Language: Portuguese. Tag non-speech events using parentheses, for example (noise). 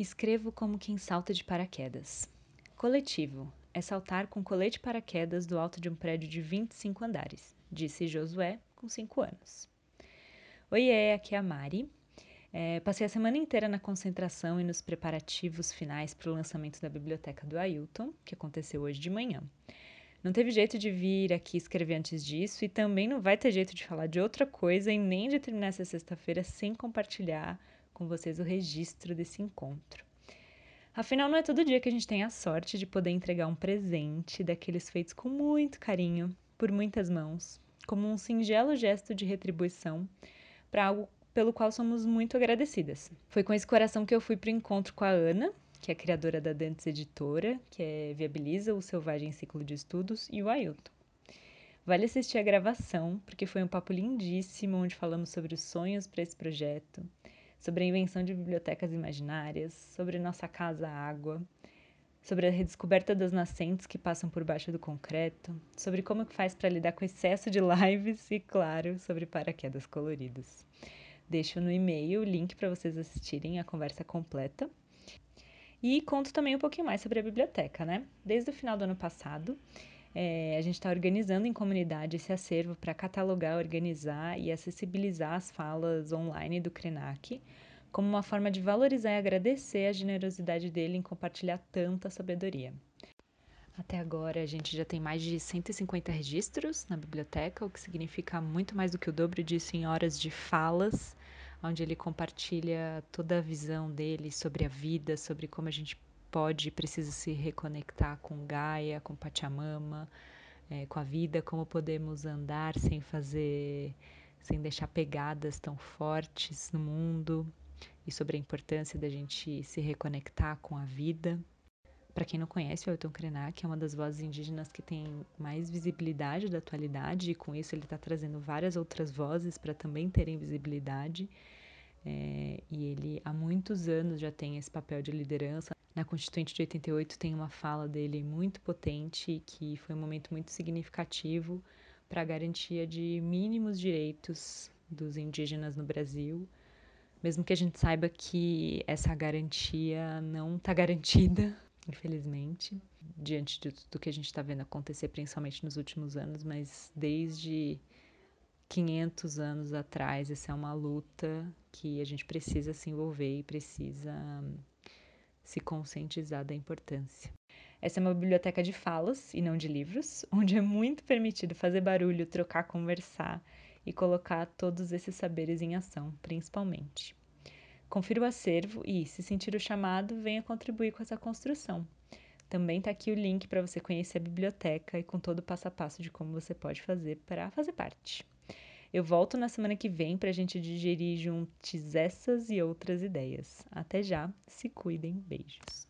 Escrevo como quem salta de paraquedas. Coletivo é saltar com colete paraquedas do alto de um prédio de 25 andares, disse Josué, com 5 anos. Oiê, aqui é a Mari. É, passei a semana inteira na concentração e nos preparativos finais para o lançamento da biblioteca do Ailton, que aconteceu hoje de manhã. Não teve jeito de vir aqui escrever antes disso e também não vai ter jeito de falar de outra coisa e nem de terminar essa sexta-feira sem compartilhar com vocês o registro desse encontro. Afinal, não é todo dia que a gente tem a sorte de poder entregar um presente daqueles feitos com muito carinho, por muitas mãos, como um singelo gesto de retribuição para algo pelo qual somos muito agradecidas. Foi com esse coração que eu fui para o encontro com a Ana, que é criadora da Dantes Editora, que é, viabiliza o Selvagem Ciclo de Estudos, e o Ailton. Vale assistir a gravação, porque foi um papo lindíssimo onde falamos sobre os sonhos para esse projeto, sobre a invenção de bibliotecas imaginárias, sobre nossa casa água, sobre a redescoberta das nascentes que passam por baixo do concreto, sobre como que faz para lidar com excesso de lives e, claro, sobre paraquedas coloridos. Deixo no e-mail o link para vocês assistirem a conversa completa. E conto também um pouquinho mais sobre a biblioteca, né? Desde o final do ano passado, é, a gente está organizando em comunidade esse acervo para catalogar, organizar e acessibilizar as falas online do Krenak, como uma forma de valorizar e agradecer a generosidade dele em compartilhar tanta sabedoria. Até agora, a gente já tem mais de 150 registros na biblioteca, o que significa muito mais do que o dobro disso em horas de falas, onde ele compartilha toda a visão dele sobre a vida, sobre como a gente pode precisa se reconectar com Gaia, com Pachamama, é, com a vida, como podemos andar sem fazer, sem deixar pegadas tão fortes no mundo e sobre a importância da gente se reconectar com a vida. Para quem não conhece, o Ailton Krenak é uma das vozes indígenas que tem mais visibilidade da atualidade e com isso ele está trazendo várias outras vozes para também terem visibilidade. É, e ele há muitos anos já tem esse papel de liderança. Na Constituinte de 88 tem uma fala dele muito potente que foi um momento muito significativo para a garantia de mínimos direitos dos indígenas no Brasil, mesmo que a gente saiba que essa garantia não está garantida, (laughs) infelizmente, diante de tudo que a gente está vendo acontecer, principalmente nos últimos anos, mas desde 500 anos atrás, essa é uma luta que a gente precisa se envolver e precisa se conscientizar da importância. Essa é uma biblioteca de falas e não de livros, (laughs) onde é muito permitido fazer barulho, trocar, conversar e colocar todos esses saberes em ação, principalmente. Confira o acervo e, se sentir o chamado, venha contribuir com essa construção. Também está aqui o link para você conhecer a biblioteca e com todo o passo a passo de como você pode fazer para fazer parte. Eu volto na semana que vem para a gente digerir juntos essas e outras ideias. Até já, se cuidem, beijos.